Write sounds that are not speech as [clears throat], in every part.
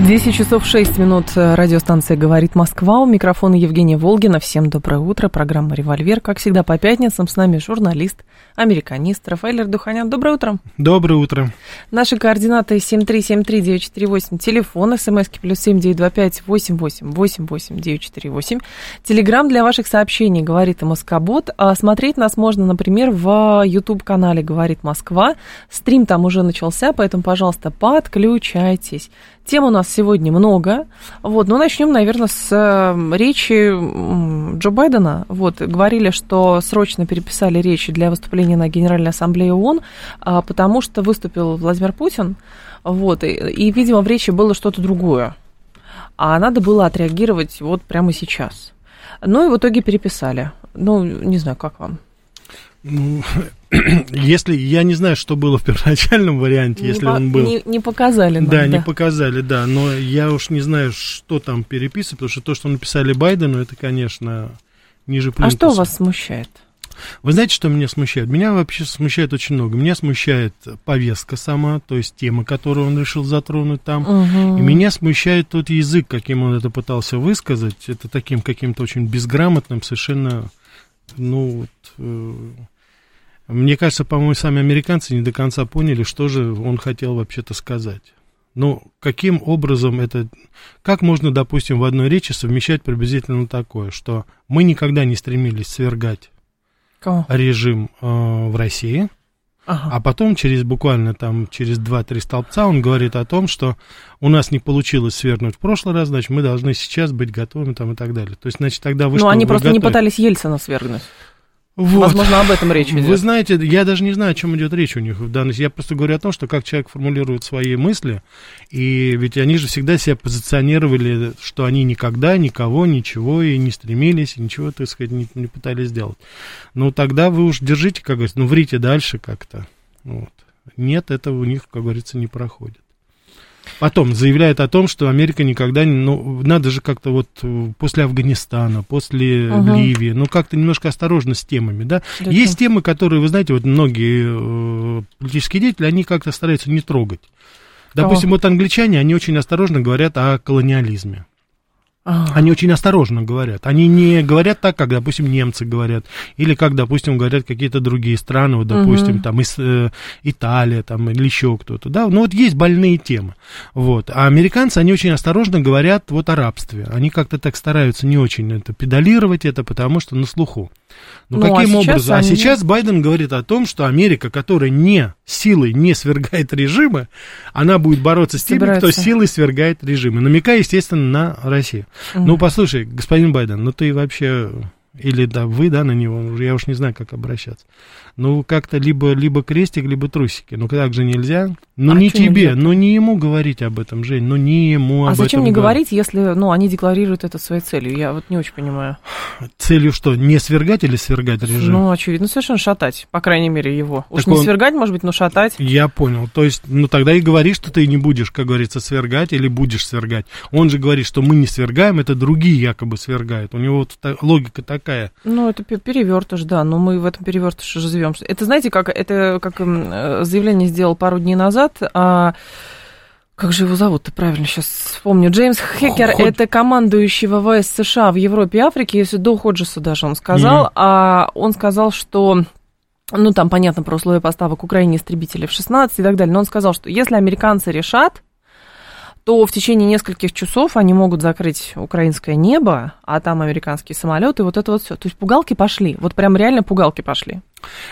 10 часов 6 минут. Радиостанция «Говорит Москва». У микрофона Евгения Волгина. Всем доброе утро. Программа «Револьвер». Как всегда, по пятницам с нами журналист, американист Рафаэль Ардуханян. Доброе утро. Доброе утро. Наши координаты 7373948. Телефон, смски плюс 7925 88 88 948. Телеграмм для ваших сообщений «Говорит и Москобот». А смотреть нас можно, например, в YouTube-канале «Говорит Москва». Стрим там уже начался, поэтому, пожалуйста, подключайтесь. Тем у нас сегодня много. Вот, ну, начнем, наверное, с э, речи Джо Байдена. Вот, говорили, что срочно переписали речь для выступления на Генеральной Ассамблее ООН, а, потому что выступил Владимир Путин. Вот, и, и, видимо, в речи было что-то другое. А надо было отреагировать вот прямо сейчас. Ну и в итоге переписали. Ну, не знаю, как вам? Ну, [clears throat] если я не знаю, что было в первоначальном варианте, не если по, он был. Не, не показали нам, да, да, не показали, да. Но я уж не знаю, что там переписывать, потому что то, что написали Байдену, это, конечно, ниже плинтуса. А что вас смущает? Вы знаете, что меня смущает? Меня вообще смущает очень много. Меня смущает повестка сама, то есть тема, которую он решил затронуть там. Угу. И меня смущает тот язык, каким он это пытался высказать. Это таким каким-то очень безграмотным, совершенно, ну, вот, э, мне кажется, по-моему, сами американцы не до конца поняли, что же он хотел вообще-то сказать. Ну, каким образом это... Как можно, допустим, в одной речи совмещать приблизительно такое, что мы никогда не стремились свергать Кого? режим э, в России, Ага. а потом через буквально там через 2-3 столбца он говорит о том, что у нас не получилось свергнуть в прошлый раз, значит, мы должны сейчас быть готовыми там и так далее. То есть, значит, тогда вы Ну, они просто не готовы? пытались Ельцина свергнуть. Вот. Возможно, об этом речь идет. Вы знаете, я даже не знаю, о чем идет речь у них в данной. Я просто говорю о том, что как человек формулирует свои мысли, и ведь они же всегда себя позиционировали, что они никогда никого, ничего и не стремились, и ничего, так сказать, не, не пытались сделать. Ну, тогда вы уж держите, как говорится, ну, врите дальше как-то. Вот. Нет, это у них, как говорится, не проходит. Потом заявляет о том, что Америка никогда не... Ну, надо же как-то вот э, после Афганистана, после Мгм. Ливии, ну, как-то немножко осторожно с темами, да? Да Есть темы, которые, вы знаете, вот многие э, политические деятели, они как-то стараются не трогать. Допустим, вот англичане, они очень осторожно говорят о колониализме. Они очень осторожно говорят. Они не говорят так, как, допустим, немцы говорят, или как, допустим, говорят какие-то другие страны, вот, допустим, Мгм. там, Ис- э, Италия, там, или еще кто-то, да, ну, вот есть больные темы, вот, а американцы, они очень осторожно говорят вот о рабстве, они как-то так стараются не очень это педалировать это, потому что на слуху. Ну, Ну, а каким сейчас образом? А они- сейчас Байден говорит о том, что Америка, которая не силой не свергает режимы, она будет бороться с теми, кто Собирается. силой свергает режимы, намекая, естественно, на Россию. Ну, послушай, господин Байден, ну ты вообще, или да, вы, да, на него, я уж не знаю, как обращаться. Ну, как-то либо, либо крестик, либо трусики. Ну, так же нельзя. Ну, А не тебе, нельзя-то? ну, не ему говорить об этом, Жень, ну, не ему А об зачем этом не говорить. говорить, если ну, они декларируют это своей целью? Я вот не очень понимаю. Целью что, не свергать или свергать режим? Ну, очевидно, совершенно шатать, по крайней мере, его. Уж Так не он- свергать, может быть, но шатать. Я понял. То есть, ну тогда и говори, что ты не будешь, как говорится, свергать или будешь свергать. Он же говорит, что мы не свергаем, это другие якобы свергают. У него вот логика такая. Ну, это пе- перевертыш, да, но мы в этом перевертыше живем. Это, знаете, как это как м, э, заявление сделал пару дней назад, а как же его зовут-то правильно, сейчас вспомню. Джеймс Хекер, Ход- это командующий ВВС США в Европе и Африке, если до Ходжеса даже он сказал, Мгм. а он сказал, что ну, там, понятно, про условия поставок Украине истребителей в 16 и так далее, но он сказал, что если американцы решат, то в течение нескольких часов они могут закрыть украинское небо, а там американские самолеты, вот это вот все. То есть пугалки пошли, вот прям реально пугалки пошли.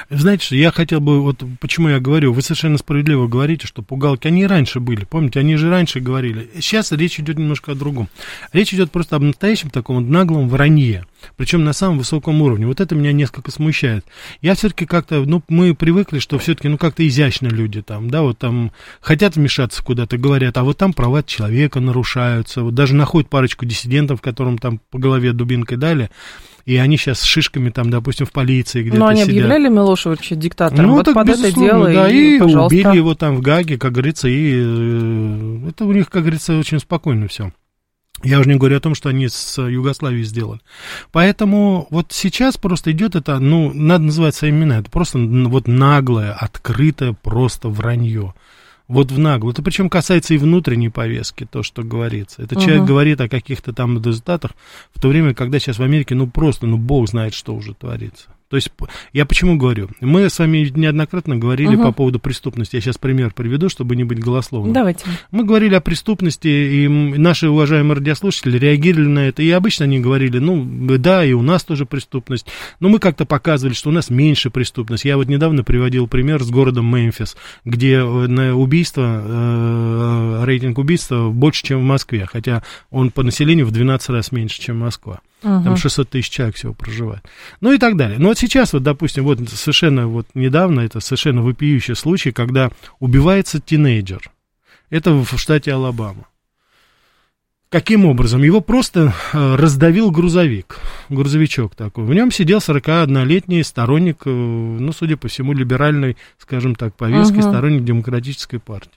Знаете, я хотел бы, вот почему я говорю, вы совершенно справедливо говорите, что пугалки, они раньше были, помните, они же раньше говорили. Сейчас речь идет немножко о другом. Речь идет просто об настоящем таком наглом вранье, причем на самом высоком уровне. Вот это меня несколько смущает. Я все-таки как-то, ну, мы привыкли, что все-таки, ну, как-то изящно люди там, да, вот там хотят вмешаться куда-то, говорят, а вот там права человека нарушаются, вот даже находят парочку диссидентов, которым там по голове дубинкой дали, и они сейчас с шишками там, допустим, в полиции где-то Ну, они сидят. объявляли Милошевича диктатором, Ну, вот так, под это дело, да, и, и, пожалуйста. убили его там в Гаге, как говорится, и э, это у них, как говорится, очень спокойно все. Я уже не говорю о том, что они с Югославией сделали. Поэтому вот сейчас просто идет это, ну, надо называть свои имена, это просто вот наглое, открытое просто вранье. Вот в наглую. Это причем касается и внутренней повестки, то, что говорится. Это человек Мгм. говорит о каких-то там результатах, в то время, когда сейчас в Америке, ну, просто, ну, бог знает, что уже творится. То есть, я почему говорю? Мы с вами неоднократно говорили Мгм. по поводу преступности. Я сейчас пример приведу, чтобы не быть голословным. Давайте. Мы говорили о преступности, и наши уважаемые радиослушатели реагировали на это. И обычно они говорили, ну, да, и у нас тоже преступность. Но мы как-то показывали, что у нас меньше преступность. Я вот недавно приводил пример с городом Мемфис, где э, на убийство, э, рейтинг убийства больше, чем в Москве. Хотя он по населению в 12 раз меньше, чем Москва. Там Мгм. 600 тысяч человек всего проживает. Ну и так далее. Но вот сейчас, вот, допустим, вот совершенно вот недавно, это совершенно вопиющий случай, когда убивается тинейджер. Это в штате Алабама. Каким образом? Его просто э, раздавил грузовик, грузовичок такой. В нем сидел 41-летний сторонник, э, ну, судя по всему, либеральной, скажем так, повестки, Мгм. сторонник демократической партии.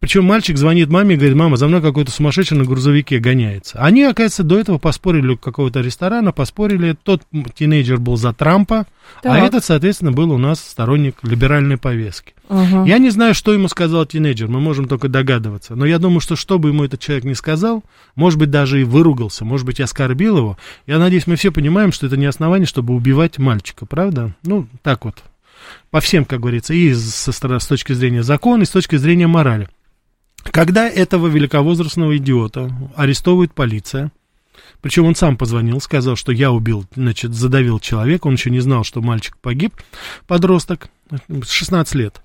Причем мальчик звонит маме и говорит, мама, за мной какой-то сумасшедший на грузовике гоняется. Они, оказывается, до этого поспорили у какого-то ресторана, поспорили, тот тинейджер был за Трампа, а Так. этот, соответственно, был у нас сторонник либеральной повестки. Мгм. Я не знаю, что ему сказал тинейджер, мы можем только догадываться. Но я думаю, что что бы ему этот человек не сказал, может быть, даже и выругался, может быть, оскорбил его. Я надеюсь, мы все понимаем, что это не основание, чтобы убивать мальчика, правда? Ну, так вот. По всем, как говорится, и со с точки зрения закона, и с точки зрения морали. Когда этого великовозрастного идиота арестовывает полиция, причем он сам позвонил, сказал, что я убил, значит, задавил человека, он еще не знал, что мальчик погиб, подросток, 16 лет.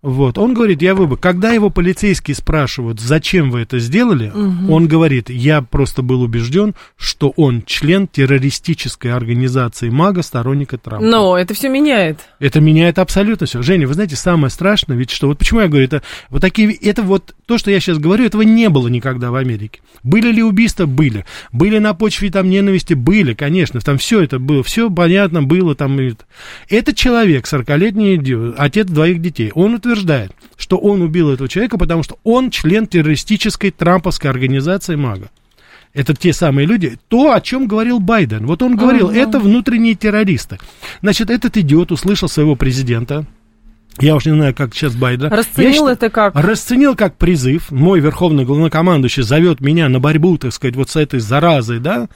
Вот, он говорит, я выбор. Когда его полицейские спрашивают, зачем вы это сделали, он говорит, я просто был убежден, что он член террористической организации МАГА, сторонника Трампа. Но это все меняет. Это меняет абсолютно все. Женя, вы знаете, самое страшное, ведь что, вот почему я говорю, это вот такие, это вот то, что я сейчас говорю, этого не было никогда в Америке. Были ли убийства? Были. Были на почве там ненависти? Были, конечно. Там все это было, все понятно было там. это. Этот человек, 40-летний иди- отец двоих детей, он утверждает, что он убил этого человека, потому что он член террористической трамповской организации МАГА. Это те самые люди. То, о чем говорил Байден. Вот он говорил, это внутренние террористы. Значит, этот идиот услышал своего президента. Я уж не знаю, как сейчас Байден. Расценил считаю- это как? Расценил как призыв. Мой верховный главнокомандующий зовет меня на борьбу, так сказать, вот с этой заразой, да.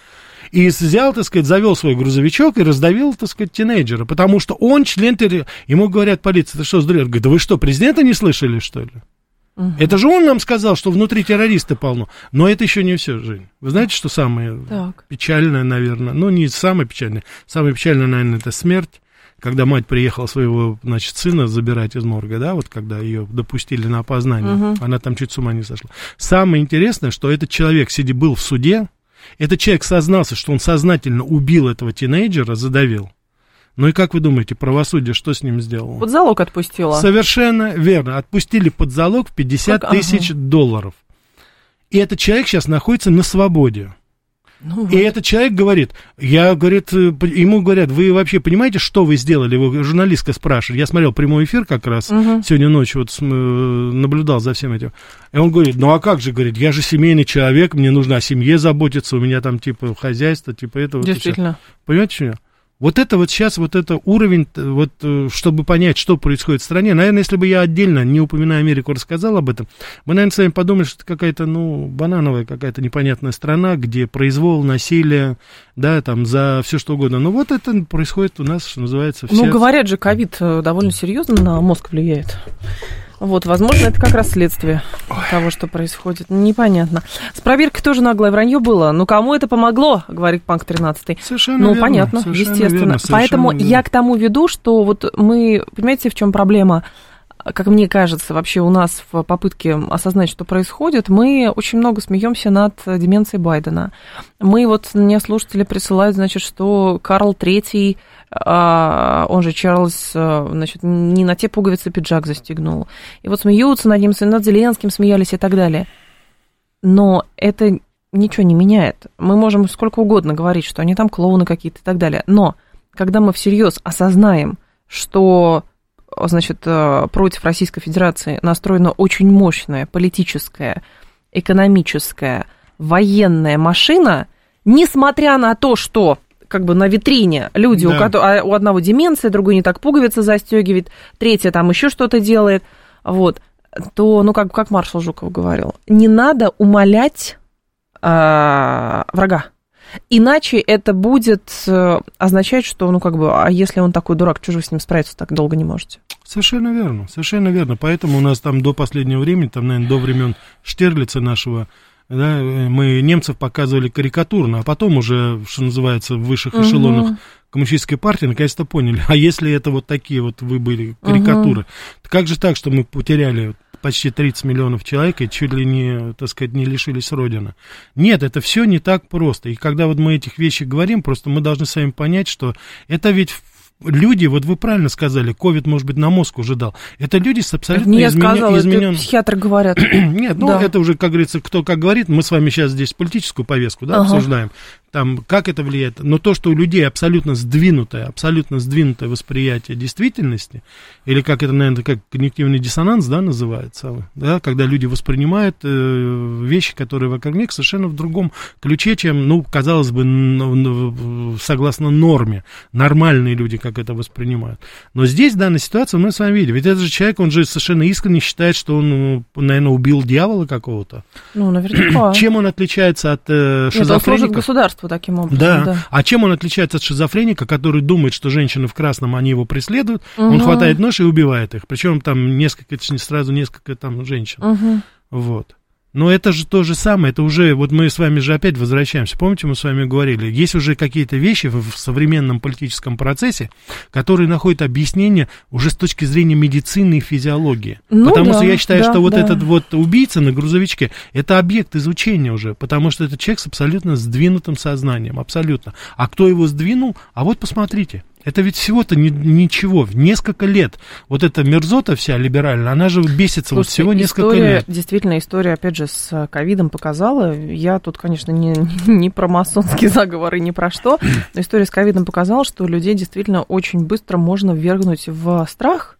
И взял, так сказать, завел свой грузовичок и раздавил, так сказать, тинейджера. Потому что он член террор... Ему говорят, полиция, ты что, сдурел? Говорит, да вы что, президента не слышали, что ли? Это же он нам сказал, что внутри террористы полно. Но это еще не все, Жень. Вы знаете, что самое Так. печальное, наверное? Ну, не самое печальное. Самое печальное, наверное, это смерть. Когда мать приехала своего, значит, сына забирать из морга, да, вот когда ее допустили на опознание, она там чуть с ума не сошла. Самое интересное, что этот человек, сидя был в суде, этот человек сознался, что он сознательно убил этого тинейджера, задавил. Ну и как вы думаете, правосудие что с ним сделало? Вот залог отпустила. Совершенно верно. Отпустили под залог в 50 Как? Ага. тысяч долларов. И этот человек сейчас находится на свободе. Ну, И этот человек говорит, я, говорит, э, ему говорят, вы вообще понимаете, что вы сделали? Его журналистка спрашивает. Я смотрел прямой эфир как раз Мгм. сегодня ночью, вот э, наблюдал за всем этим. И он говорит, ну а как же, говорит, я же семейный человек, мне нужно о семье заботиться, у меня там типа хозяйство, типа это вот. и всё». Действительно. Понимаете, что я? Вот это вот сейчас, вот это уровень, т- вот, э, чтобы понять, что происходит в стране, наверное, если бы я отдельно, не упоминая Америку, рассказал об этом, мы, наверное, с вами подумали, что это какая-то, ну, банановая какая-то непонятная страна, где произвол, насилие, да, там, за все что угодно. Но вот это происходит у нас, что называется, все... Ну, говорят же, ковид э, довольно серьезно на мозг влияет. Вот, возможно, это как раз следствие того, что происходит. Непонятно. С проверкой тоже наглое вранье было. Ну, кому это помогло, говорит Панк 13. Совершенно Ну, верно, понятно, совершенно естественно. верно, Поэтому совершенно я верно. к тому веду, что вот мы, понимаете, в чем проблема? Как мне кажется, вообще у нас в попытке осознать, что происходит, мы очень много смеемся над деменцией Байдена. Мы вот, мне слушатели присылают, значит, что Карл Третий, он же Чарльз, а, значит, не на те пуговицы пиджак застегнул. И вот смеются над ним, над Зеленским смеялись и так далее. Но это ничего не меняет. Мы можем сколько угодно говорить, что они там клоуны какие-то и так далее. Но когда мы всерьез осознаем, что значит, э, против Российской Федерации настроена очень мощная политическая, экономическая, военная машина, несмотря на то, что как бы на витрине люди, да. у, которых, а у одного деменция, другой не так пуговицы застегивает, третья там еще что-то делает, вот, то, ну, как, как маршал Жуков говорил, не надо умолять э, врага. Иначе это будет э, означать, что, ну, как бы, а если он такой дурак, что же вы с ним справиться так долго не можете? Совершенно верно, совершенно верно. Поэтому у нас там до последнего времени, там, наверное, до времен Штирлица нашего, да, мы немцев показывали карикатурно, а потом уже, что называется, в высших угу. эшелонах коммунистической партии наконец-то поняли, [laughs] а если это вот такие вот вы были карикатуры, угу. то как же так, что мы потеряли почти 30 миллионов человек и чуть ли не, так сказать, не лишились Родины. Нет, это все не так просто. И когда вот мы этих вещей говорим, просто мы должны с вами понять, что это ведь люди, вот вы правильно сказали, ковид, может быть, на мозг уже дал. Это люди с абсолютно не изменен... сказала, изменен... это психиатры говорят. [clears throat] Нет, ну, да. это уже, как говорится, кто как говорит. Мы с вами сейчас здесь политическую повестку, да, ага. обсуждаем там, как это влияет, но то, что у людей абсолютно сдвинутое, абсолютно сдвинутое восприятие действительности, или как это, наверное, как когнитивный диссонанс, да, называется, да, когда люди воспринимают э, вещи, которые вокруг них, совершенно в другом ключе, чем, ну, казалось бы, согласно норме, нормальные люди, как это воспринимают. Но здесь, в данной ситуации, мы с вами видим, ведь этот же человек, он же совершенно искренне считает, что он, ну, наверное, убил дьявола какого-то. Ну, наверняка. Чем он отличается от э, шизофреника? Нет, государство государству таким образом. Да. да. А чем он отличается от шизофреника, который думает, что женщины в красном, они его преследуют, угу. он хватает нож и убивает их. Причем там несколько, сразу несколько там женщин. Угу. Вот. Но это же то же самое, это уже, вот мы с вами же опять возвращаемся, помните, мы с вами говорили, есть уже какие-то вещи в, в современном политическом процессе, которые находят объяснение уже с точки зрения медицины и физиологии. Ну, потому да, что я считаю, да, что вот да. этот вот убийца на грузовичке, это объект изучения уже, потому что это человек с абсолютно сдвинутым сознанием, абсолютно. А кто его сдвинул? А вот посмотрите. Это ведь всего-то ни, ничего, в несколько лет. Вот эта мерзота вся либеральная, она же бесится Слушайте, вот всего несколько история, лет. Действительно, история, опять же, с ковидом показала, я тут, конечно, не, [laughs] не про масонские [laughs] заговоры, не про что, но история с ковидом показала, что людей действительно очень быстро можно ввергнуть в страх,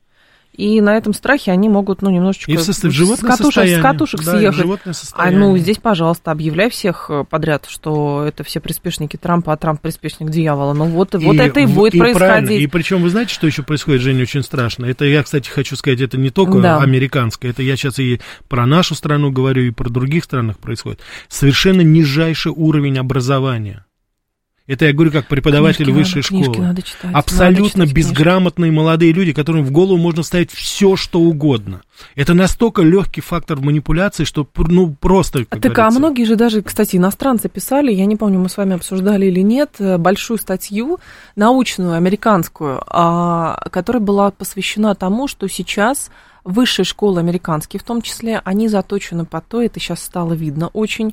и на этом страхе они могут, ну, немножечко и в состоянии, с, катушек, с катушек да, съехать. А ну, здесь, пожалуйста, объявляй всех э, подряд, что это все приспешники Трампа, а Трамп приспешник дьявола. Ну, вот, и, вот это и будет и происходить. И причем, вы знаете, что еще происходит, Женя, очень страшно? Это я, кстати, хочу сказать, это не только да. американское, это я сейчас и про нашу страну говорю, и про других странах происходит. Совершенно нижайший уровень образования. Это я говорю как преподаватель книжки высшей надо, школы. Надо читать, Абсолютно надо читать безграмотные книжки. молодые люди, которым в голову можно ставить все, что угодно. Это настолько легкий фактор манипуляции, что ну просто. так говорится. а многие же даже, кстати, иностранцы писали, я не помню, мы с вами обсуждали или нет, э, большую статью научную, американскую, а, которая была посвящена тому, что сейчас высшие школы американские, в том числе, они заточены по то, это сейчас стало видно очень,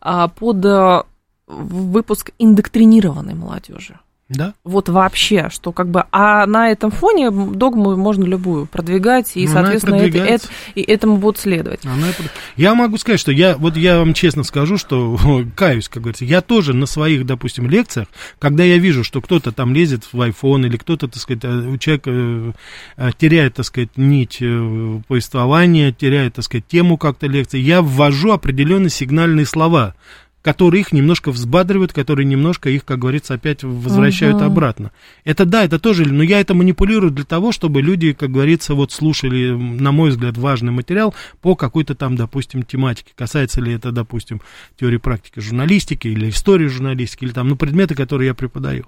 а, под э, выпуск индоктринированной молодежи. Да. Вот вообще, что как бы, а на этом фоне догму можно любую продвигать, и, ну, соответственно, это, это, и этому будут следовать. Она... Я могу сказать, что я, вот я вам честно скажу, что [laughs] каюсь, как говорится, я тоже на своих, допустим, лекциях, когда я вижу, что кто-то там лезет в iPhone, или кто-то, так сказать, э, человек э, э, теряет, так сказать, нить повествования, теряет, так сказать, тему как-то лекции, я ввожу определенные сигнальные слова, которые их немножко взбадривают, которые немножко их, как говорится, опять возвращают угу. обратно. Это да, это тоже, но я это манипулирую для того, чтобы люди, как говорится, вот слушали, на мой взгляд, важный материал по какой-то там, допустим, тематике. Касается ли это, допустим, теории практики журналистики или истории журналистики, или там, ну, предметы, которые я преподаю.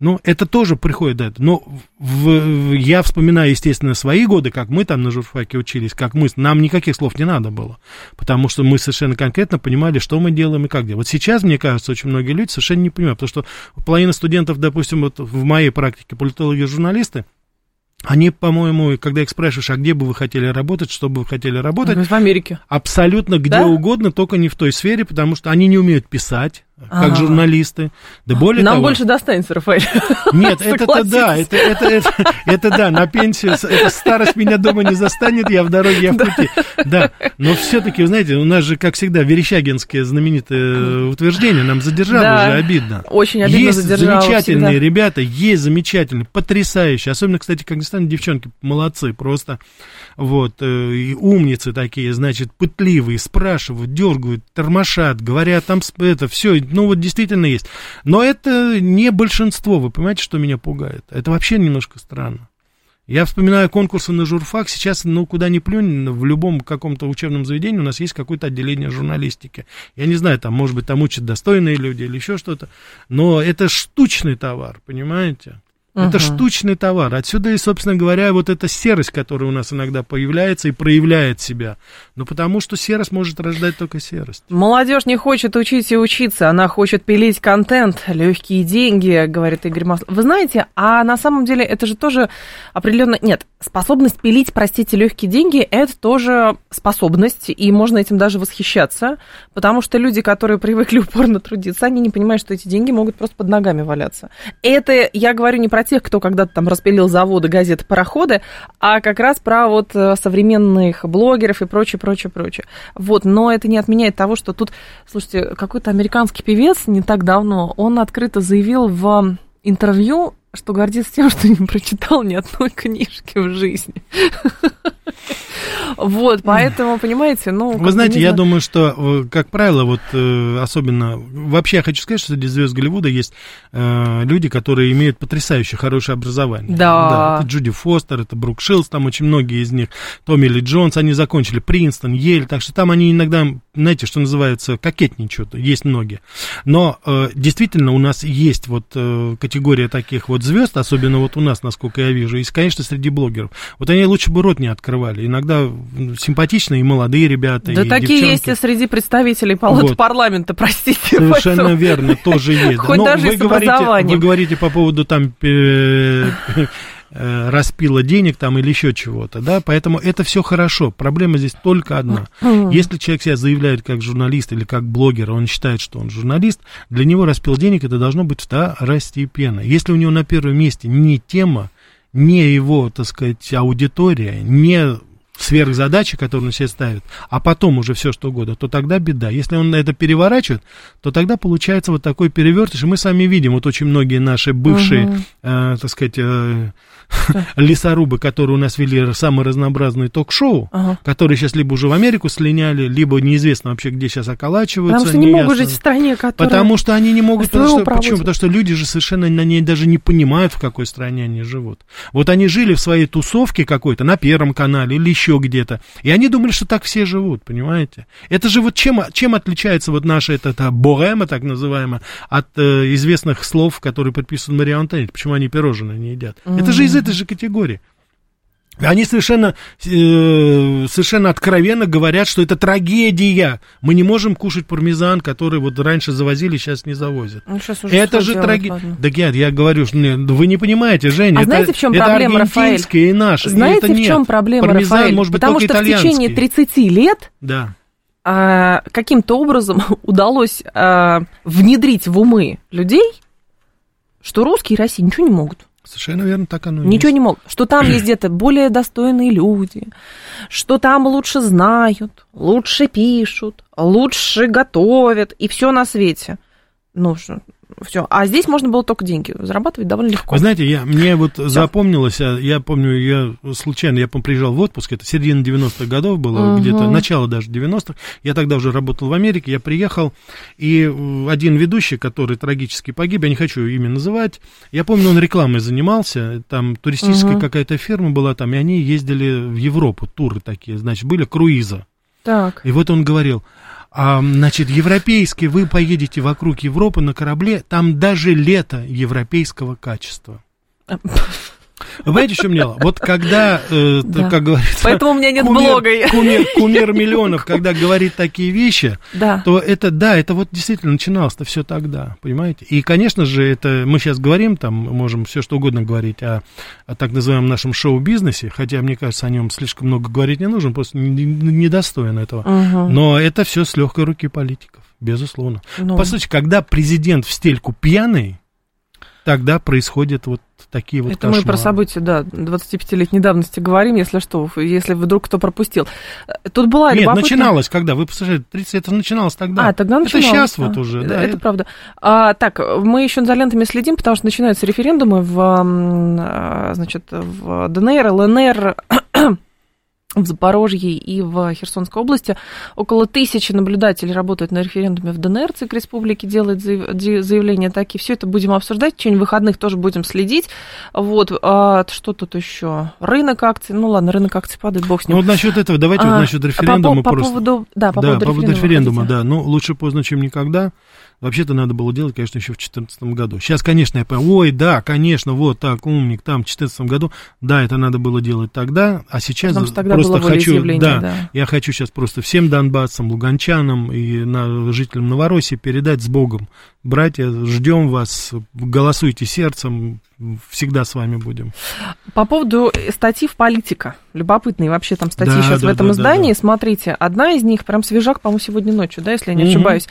Ну, это тоже приходит, да. Но в, я вспоминаю, естественно, свои годы, как мы там на журфаке учились, как мы, нам никаких слов не надо было, потому что мы совершенно конкретно понимали, что мы делаем и как делаем. Вот сейчас, мне кажется, очень многие люди совершенно не понимают, потому что половина студентов, допустим, вот в моей практике политологи журналисты, они, по-моему, когда их спрашиваешь, а где бы вы хотели работать, что бы вы хотели работать? В Америке. Абсолютно где да? угодно, только не в той сфере, потому что они не умеют писать, как а журналисты. Да более Нам того, больше достанется, Рафаэль. [laughs] Нет, это да, это, это, это, это да, на пенсию, это старость меня дома не застанет, я в дороге, я в пути. Да, но все-таки, вы знаете, у нас же, как всегда, верещагинские знаменитые утверждения нам задержало да, уже обидно. Очень обидно Есть замечательные всегда. ребята, есть замечательные, потрясающие, особенно, кстати, как ни странно, девчонки молодцы, просто вот, э, и умницы такие, значит, пытливые, спрашивают, дергают, тормошат, говорят, там это все, ну вот действительно есть. Но это не большинство, вы понимаете, что меня пугает? Это вообще немножко странно. Я вспоминаю конкурсы на журфак. Сейчас, ну, куда ни плюнь, в любом каком-то учебном заведении у нас есть какое-то отделение журналистики. Я не знаю, там, может быть, там учат достойные люди или еще что-то. Но это штучный товар, понимаете? Это штучный товар. Отсюда и, собственно говоря, вот эта серость, которая у нас иногда появляется и проявляет себя. Ну, потому что серость может рождать только серость. Молодежь не хочет учить и учиться, она хочет пилить контент, легкие деньги, говорит Игорь Маслов. Вы знаете, а на самом деле это же тоже определенно... Нет, способность пилить, простите, легкие деньги, это тоже способность, и можно этим даже восхищаться, потому что люди, которые привыкли упорно трудиться, они не понимают, что эти деньги могут просто под ногами валяться. Это я говорю не про тех, кто когда-то там распилил заводы, газеты, пароходы, а как раз про вот э, современных блогеров и прочее, прочее, прочее. Вот, но это не отменяет того, что тут, слушайте, какой-то американский певец не так давно, он открыто заявил в интервью, что гордится тем, что не прочитал ни одной книжки в жизни. Вот, поэтому, понимаете, ну... Вы знаете, я думаю, что, э, как правило, вот э, особенно... Вообще, я хочу сказать, что среди звезд Голливуда есть э, люди, которые имеют потрясающе хорошее образование. Да. да. Это Джуди Фостер, это Брук Шилс, там очень многие из них. Томми Ли Джонс, они закончили Принстон, Ель, так что там они иногда, знаете, что называется, кокетничают, есть многие. Но действительно у нас есть вот категория таких вот звезд, особенно вот у нас, насколько я вижу, и, конечно, среди блогеров. Вот они лучше бы рот не открывали. Иногда симпатичные и молодые ребята. Да и такие девчонки. есть и среди представителей палаты вот. парламента, простите. Совершенно поэтому. верно, тоже [laughs] есть. Хоть Но даже вы, говорите, вы говорите по поводу там э, распила денег там или еще чего-то, да, поэтому это все хорошо. Проблема здесь только одна. Если человек себя заявляет как журналист или как блогер, он считает, что он журналист, для него распил денег это должно быть второстепенно. Если у него на первом месте не тема, не его, так сказать, аудитория, не сверхзадачи, которые он себе ставит, а потом уже все что угодно, то тогда беда. Если он это переворачивает, то тогда получается вот такой перевертыш, и мы сами видим, вот очень многие наши бывшие, угу. э, так сказать, э, [laughs] лесорубы, которые у нас вели самые разнообразные ток-шоу, ага. которые сейчас либо уже в Америку слиняли, либо неизвестно вообще, где сейчас околачиваются. Потому что не неясно. могут жить в стране, которая... Потому что они не могут... Потому что, почему? Потому что люди же совершенно на ней даже не понимают, в какой стране они живут. Вот они жили в своей тусовке какой-то, на Первом канале или еще где-то, и они думали, что так все живут, понимаете? Это же вот чем, чем отличается вот наша эта, эта богема, так называемая, от э, известных слов, которые предписаны Марии Антонетте, почему они пирожные не едят? Mm-hmm. Это же из этой же категории. Они совершенно, э, совершенно откровенно говорят, что это трагедия. Мы не можем кушать пармезан, который вот раньше завозили, сейчас не завозят. Ну, сейчас уже это же трагедия. Да нет, я говорю, вы не понимаете, Женя. А это, знаете, в чем это проблема, Рафаэль? и наши. Знаете, это в чем нет. проблема, Пармезан, Рафаэль? Может быть, Потому что в течение 30 лет да. а, каким-то образом [laughs] удалось а, внедрить в умы людей, что русские и Россия ничего не могут. Совершенно верно, так оно и Ничего есть. не могут. Что там есть где-то более достойные люди, что там лучше знают, лучше пишут, лучше готовят, и все на свете. Ну, все. А здесь можно было только деньги зарабатывать довольно легко. Вы знаете, я, мне вот Всё. запомнилось, я помню, я случайно, я приезжал в отпуск, это середина 90-х годов было, угу. где-то, начало даже 90-х, я тогда уже работал в Америке, я приехал, и один ведущий, который трагически погиб, я не хочу имя называть, я помню, он рекламой занимался, там туристическая угу. какая-то фирма была там, и они ездили в Европу, туры такие, значит, были круизы. Так. И вот он говорил, а, значит, европейский, вы поедете вокруг Европы на корабле, там даже лето европейского качества. [laughs] Вы понимаете, что мне? Вот когда, э, да. как говорится... Поэтому у меня нет кумир, блога. Кумир, кумир миллионов, когда говорит такие вещи, да. то это, да, это вот действительно начиналось-то все тогда, понимаете? И, конечно же, это мы сейчас говорим, там, можем все что угодно говорить о, о так называемом нашем шоу-бизнесе, хотя, мне кажется, о нем слишком много говорить не нужно, просто недостоин этого. Угу. Но это все с легкой руки политиков Безусловно. Ну. По сути, когда президент в стельку пьяный, тогда происходят вот такие вот Это кошмары. мы про события, да, 25-летней давности говорим, если что, если вдруг кто пропустил. Тут была Нет, любопытная... начиналось когда? Вы послушайте, 30 это начиналось тогда. А, тогда начиналось. Это сейчас вот уже, да. Это, это правда. А, так, мы еще за лентами следим, потому что начинаются референдумы в, а, значит, в ДНР, ЛНР, в Запорожье и в Херсонской области. Около тысячи наблюдателей работают на референдуме в ДНР, ЦИК Республики делает заявления такие. Все это будем обсуждать. В течение выходных тоже будем следить. Вот. А что тут еще? Рынок акций. Ну ладно, рынок акций падает, бог с ним. Ну вот насчет этого, давайте а, вот насчет референдума по, просто. По поводу, да, по да, поводу по поводу референдума, референдума да. Ну, лучше поздно, чем никогда. Вообще-то надо было делать, конечно, еще в 2014 году. Сейчас, конечно, я понимаю, ой, да, конечно, вот так, умник, там, в 2014 году, да, это надо было делать тогда, а сейчас тогда просто хочу, да, да, я хочу сейчас просто всем донбассам, луганчанам и на, жителям Новороссии передать с Богом. Братья, ждем вас, голосуйте сердцем, всегда с вами будем. По поводу статьи в «Политика». Любопытные вообще там статьи да, сейчас да, в этом да, издании. Да, да. Смотрите, одна из них, прям свежак, по-моему, сегодня ночью, да, если я не угу. ошибаюсь.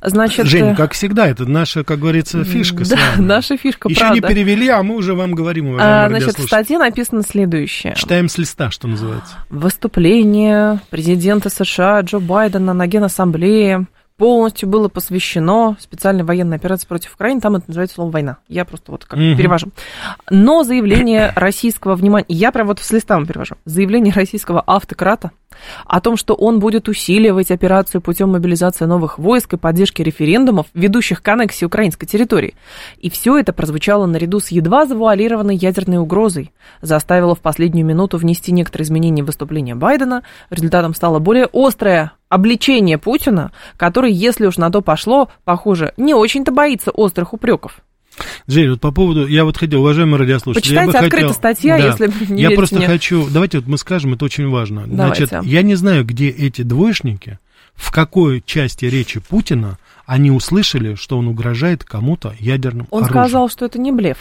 Значит, Жень, э, как всегда, это наша, как говорится, фишка. Да, наша фишка, Еще правда. не перевели, а мы уже вам говорим, а, Значит, в статье написано следующее. Читаем с листа, что называется. Выступление президента США Джо Байдена на Генассамблее полностью было посвящено специальной военной операции против Украины. Там это называется слово «война». Я просто вот как mm-hmm. перевожу. Но заявление [coughs] российского внимания... Я прям вот с листа перевожу. Заявление российского автократа о том, что он будет усиливать операцию путем мобилизации новых войск и поддержки референдумов, ведущих к аннексии украинской территории. И все это прозвучало наряду с едва завуалированной ядерной угрозой, заставило в последнюю минуту внести некоторые изменения в выступление Байдена. Результатом стало более острое обличение Путина, который, если уж на то пошло, похоже, не очень-то боится острых упреков. Жень, вот по поводу, я вот хотел, уважаемые радиослушатели, Почитайте я бы открыта хотел, статья, да, если не Я просто мне. хочу, давайте вот мы скажем, это очень важно. Давайте. Значит, я не знаю, где эти двоечники, в какой части речи Путина они услышали, что он угрожает кому-то ядерным он оружием. Он сказал, что это не блеф.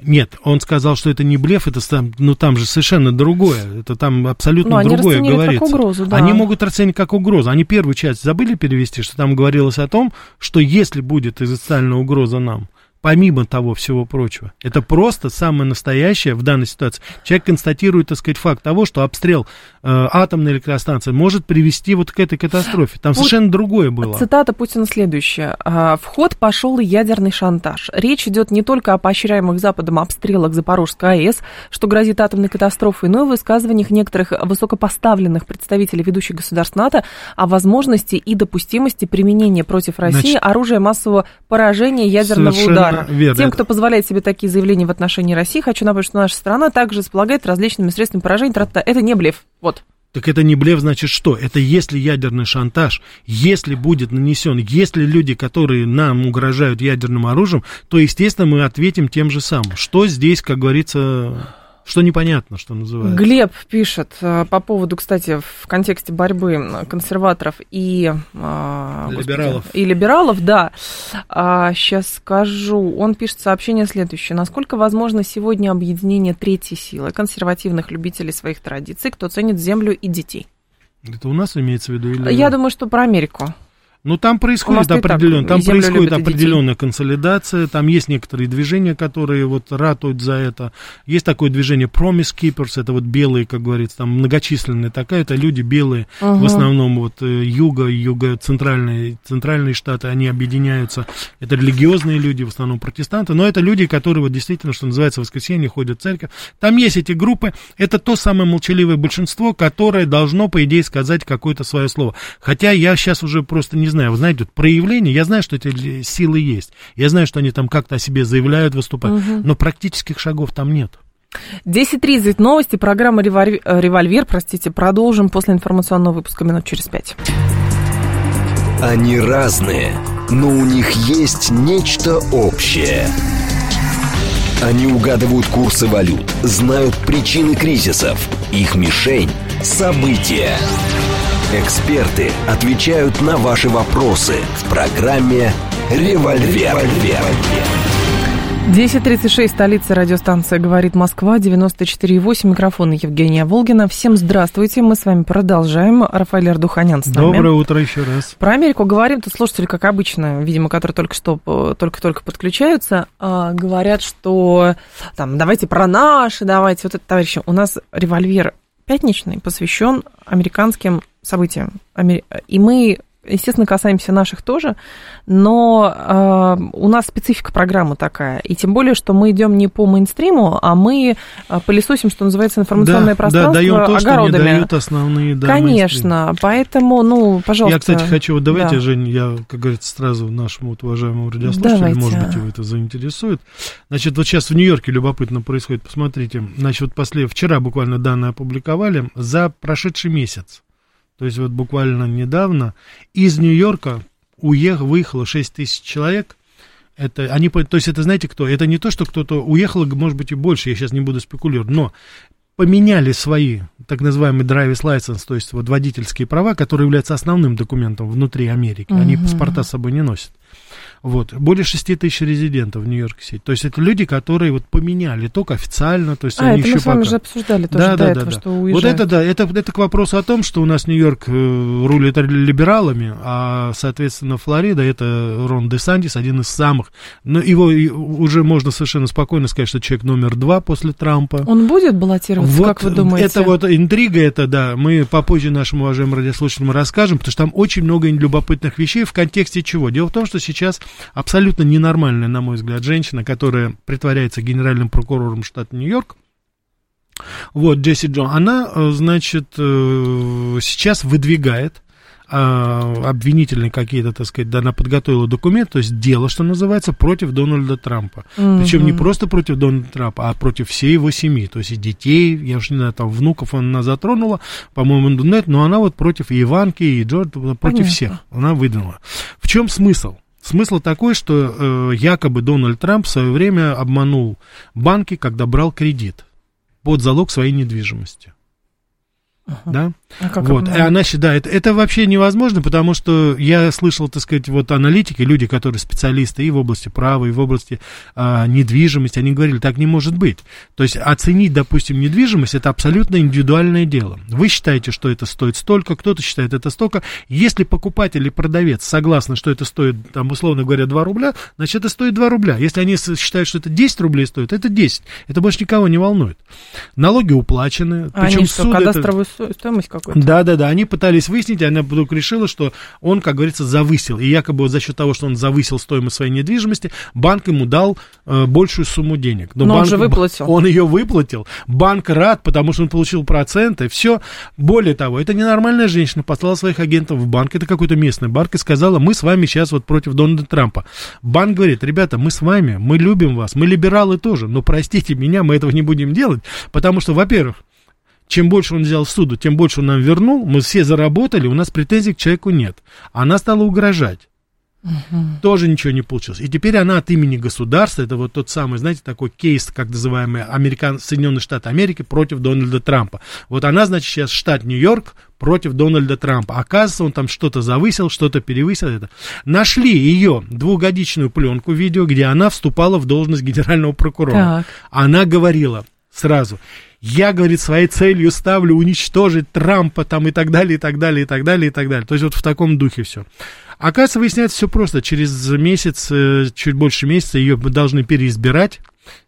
Нет, он сказал, что это не блеф, это там, ну там же совершенно другое, это там абсолютно ну, другое говорится. Как угрозу, да. Они могут расценить как угрозу. Они первую часть забыли перевести, что там говорилось о том, что если будет экзистенциальная угроза нам, помимо того всего прочего. Это просто самое настоящее в данной ситуации. Человек констатирует, так сказать, факт того, что обстрел э, атомной электростанции может привести вот к этой катастрофе. Там вот совершенно другое было. Цитата Путина следующая. «А, «В ход пошел и ядерный шантаж. Речь идет не только о поощряемых Западом обстрелах Запорожской АЭС, что грозит атомной катастрофой, но и в высказываниях некоторых высокопоставленных представителей ведущих государств НАТО о возможности и допустимости применения против России Значит, оружия массового поражения ядерного удара верно. Тем, кто позволяет себе такие заявления в отношении России, хочу напомнить, что наша страна также располагает различными средствами поражения. Это не блеф. Вот. Так это не блеф, значит что? Это если ядерный шантаж, если будет нанесен, если люди, которые нам угрожают ядерным оружием, то, естественно, мы ответим тем же самым. Что здесь, как говорится, что непонятно, что называется. Глеб пишет э, по поводу, кстати, в контексте борьбы консерваторов и э, либералов. Господи, и либералов, да. Сейчас а, скажу. Он пишет сообщение следующее. Насколько возможно сегодня объединение третьей силы, консервативных любителей своих традиций, кто ценит землю и детей? Это у нас имеется в виду? Или... Я думаю, что про Америку. Ну, там происходит определенно, там происходит определенная консолидация, там есть некоторые движения, которые вот ратуют за это. Есть такое движение Promise Keepers, это вот белые, как говорится, там многочисленные такая, это люди белые, угу. в основном вот э, юга, юго-центральные, центральные штаты, они объединяются. Это религиозные люди, в основном протестанты, но это люди, которые вот действительно, что называется, в воскресенье ходят в церковь. Там есть эти группы, это то самое молчаливое большинство, которое должно, по идее, сказать какое-то свое слово. Хотя я сейчас уже просто не знаю, вы знаете, вот проявление, я знаю, что эти силы есть, я знаю, что они там как-то о себе заявляют, выступают, угу. но практических шагов там нет. 10.30 новости, программа «Револьвер», «Револьвер», простите, продолжим после информационного выпуска минут через пять. Они разные, но у них есть нечто общее. Они угадывают курсы валют, знают причины кризисов, их мишень – события. Эксперты отвечают на ваши вопросы в программе «Револьвер». 10.36, столица радиостанция «Говорит Москва», 94.8, микрофон Евгения Волгина. Всем здравствуйте, мы с вами продолжаем. Рафаэль Ардуханян с нами. Доброе утро еще раз. Про Америку говорим, тут слушатели, как обычно, видимо, которые только что, только-только подключаются, а, говорят, что там, давайте про наши, давайте, вот это, товарищи, у нас револьвер пятничный посвящен американским событиям. И мы естественно, касаемся наших тоже, но э, у нас специфика программы такая, и тем более, что мы идем не по мейнстриму, а мы э, пылесосим, что называется, информационное да, пространство да, даем то, огородами. Что не дают основные, да, Конечно, мейнстрим. поэтому, ну, пожалуйста. Я, кстати, хочу, вот давайте, да. Жень, я, как говорится, сразу нашему вот уважаемому радиослушателю, давайте. может быть, его это заинтересует. Значит, вот сейчас в Нью-Йорке любопытно происходит, посмотрите, значит, вот после, вчера буквально данные опубликовали, за прошедший месяц то есть вот буквально недавно, из Нью-Йорка уехал, выехало 6 тысяч человек. Это, они, то есть это знаете кто? Это не то, что кто-то уехал, может быть и больше, я сейчас не буду спекулировать, но поменяли свои так называемый driver's license, то есть вот водительские права, которые являются основным документом внутри Америки. Uh-huh. Они паспорта с собой не носят. Вот, более 6 тысяч резидентов в Нью-Йорк-Сити. То есть это люди, которые вот поменяли только официально, то есть а, они это еще мы с вами пока... же обсуждали тоже да, до да, этого, да, что да. уезжают. Вот это, да, это, это к вопросу о том, что у нас Нью-Йорк э, рулит либералами, а, соответственно, Флорида, это Рон Де Сантис, один из самых, но его уже можно совершенно спокойно сказать, что человек номер два после Трампа. Он будет баллотироваться, вот, как вы думаете? Это вот интрига, это, да, мы попозже нашим уважаемым радиослушателям расскажем, потому что там очень много любопытных вещей в контексте чего. Дело в том, что сейчас абсолютно ненормальная, на мой взгляд, женщина, которая притворяется генеральным прокурором штата Нью-Йорк. Вот, Джесси Джон, она, э, значит, э, сейчас выдвигает а, обвинительные какие-то, так сказать, да, она подготовила документ, то есть дело, что называется, против Дональда Трампа. Mm-hmm. Причем не просто против Дональда Трампа, а против всей его семьи, то есть и детей, я уж не знаю, там внуков она затронула, по-моему, нет, но она вот против Иванки, и Джорджа, против Понятно. всех, она выдвинула. В чем смысл? Смысл такой, что э, якобы Дональд Трамп в свое время обманул банки, когда брал кредит под залог своей недвижимости. Ага. Да? А как вот. И она считает, это вообще невозможно, потому что я слышал, так сказать, вот аналитики, люди, которые специалисты и в области права, и в области а, недвижимости, они говорили, так не может быть. То есть оценить, допустим, недвижимость, это абсолютно индивидуальное дело. Вы считаете, что это стоит столько, кто-то считает это столько. Если покупатель или продавец согласны, что это стоит, там, условно говоря, 2 рубля, значит, это стоит 2 рубля. Если они считают, что это 10 рублей стоит, это 10. Это больше никого не волнует. Налоги уплачены. А причем они что, кадастровую это... стоимость какую какой-то. Да, да, да. Они пытались выяснить, и она вдруг решила, что он, как говорится, завысил. И якобы за счет того, что он завысил стоимость своей недвижимости, банк ему дал э, большую сумму денег. Но, Но банк, он же выплатил. Он ее выплатил. Банк рад, потому что он получил проценты. Все. Более того, это ненормальная женщина послала своих агентов в банк. Это какой-то местный банк и сказала, мы с вами сейчас вот против Дональда Трампа. Банк говорит, ребята, мы с вами, мы любим вас, мы либералы тоже, но простите меня, мы этого не будем делать, потому что, во-первых, чем больше он взял в суду, тем больше он нам вернул. Мы все заработали, у нас претензий к человеку нет. Она стала угрожать. Угу. Тоже ничего не получилось. И теперь она от имени государства, это вот тот самый, знаете, такой кейс, как называемый Американ, Соединенные Штаты Америки против Дональда Трампа. Вот она, значит, сейчас штат Нью-Йорк против Дональда Трампа. Оказывается, он там что-то завысил, что-то перевысил. Это. Нашли ее двухгодичную пленку видео, где она вступала в должность генерального прокурора. Так. Она говорила сразу, я, говорит, своей целью ставлю уничтожить Трампа там и так далее, и так далее, и так далее, и так далее. То есть вот в таком духе все. Оказывается, выясняется все просто. Через месяц, э, чуть больше месяца ее должны переизбирать.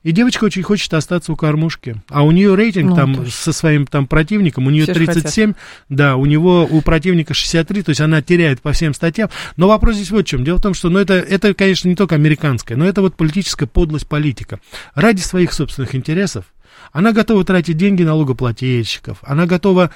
И девочка очень хочет остаться у кормушки. А у нее рейтинг ну, там точно. со своим там противником, у нее Все 37, да, у него, у противника 63, то есть она теряет по всем статьям. Но вопрос здесь вот в чем. Дело в том, что, ну, это, это, конечно, не только американская, но это вот политическая подлость политика. Ради своих собственных интересов она готова тратить деньги налогоплательщиков, она готова,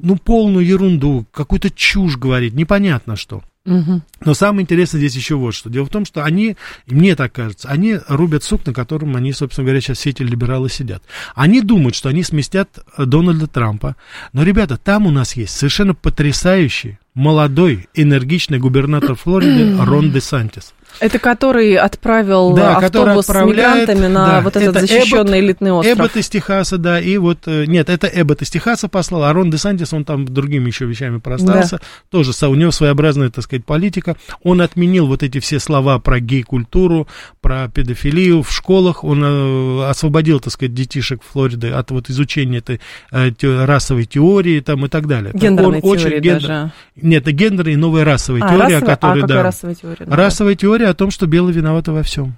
ну, полную ерунду, какую-то чушь говорить, непонятно что. Угу. Но самое интересное здесь еще вот что. Дело в том, что они, мне так кажется, они рубят сук, на котором они, собственно говоря, сейчас все эти либералы сидят. Они думают, что они сместят э, Дональда Трампа. Но, ребята, там у нас есть совершенно потрясающий, молодой, энергичный губернатор Флориды [clears throat] Рон де Сантис. Это который отправил да, автобус который с мигрантами на да, вот этот защищенный Эббот, элитный остров. Эббот из Техаса, да, и вот, э, нет, это Эббот из Техаса послал, а Рон Десантис, он там другими еще вещами простался, да. тоже у него своеобразная, так сказать, политика. Он отменил вот эти все слова про гей-культуру, про педофилию в школах, он э, освободил, так сказать, детишек Флориды от вот изучения этой э, расовой теории там и так далее. Гендерной он теории очень даже. Нет, это гендерная и новая расовая а, теория, расовая? которая, а, да. расовая теория? Расовая теория о том, что белые виноваты во всем.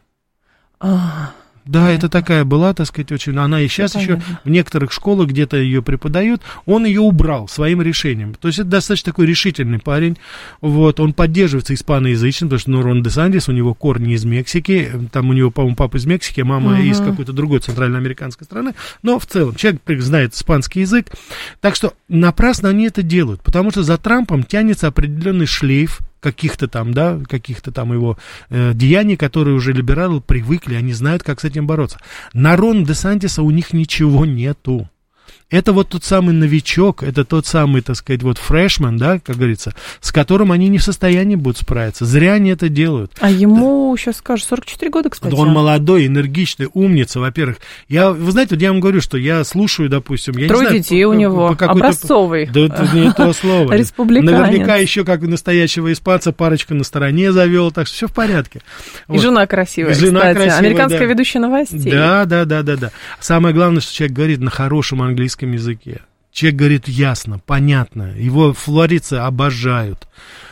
А, да, это такая была, так сказать, очень... Она и сейчас еще в некоторых школах где-то ее преподают. Он ее убрал своим решением. То есть это достаточно такой решительный парень. Вот, он поддерживается испаноязычным, потому что ну, Рон де Сандис, у него корни из Мексики. Там у него, по-моему, папа из Мексики, а мама uh-huh. из какой-то другой центральноамериканской страны. Но в целом человек знает испанский язык. Так что напрасно они это делают, потому что за Трампом тянется определенный шлейф каких-то там, да, каких-то там его э, деяний, которые уже либералы привыкли, они знают, как с этим бороться. На Рон де Сантиса у них ничего нету. Это вот тот самый новичок, это тот самый, так сказать, вот фрешмен, да, как говорится, с которым они не в состоянии будут справиться. Зря они это делают. А ему да. сейчас скажешь 44 года, кстати. Он молодой, энергичный, умница, во-первых. Я, вы знаете, вот я вам говорю, что я слушаю, допустим, я Трое не знаю, детей по, у него, по образцовый. Да, это не то слово. [laughs] Республиканец. Наверняка еще, как настоящего испанца, парочка на стороне завел, так что все в порядке. И жена красивая, И жена кстати. Красивая, Американская да. ведущая новостей. Да, да, да, да, да. Самое главное, что человек говорит на хорошем английском английском языке. Человек говорит ясно, понятно, его флоридцы обожают.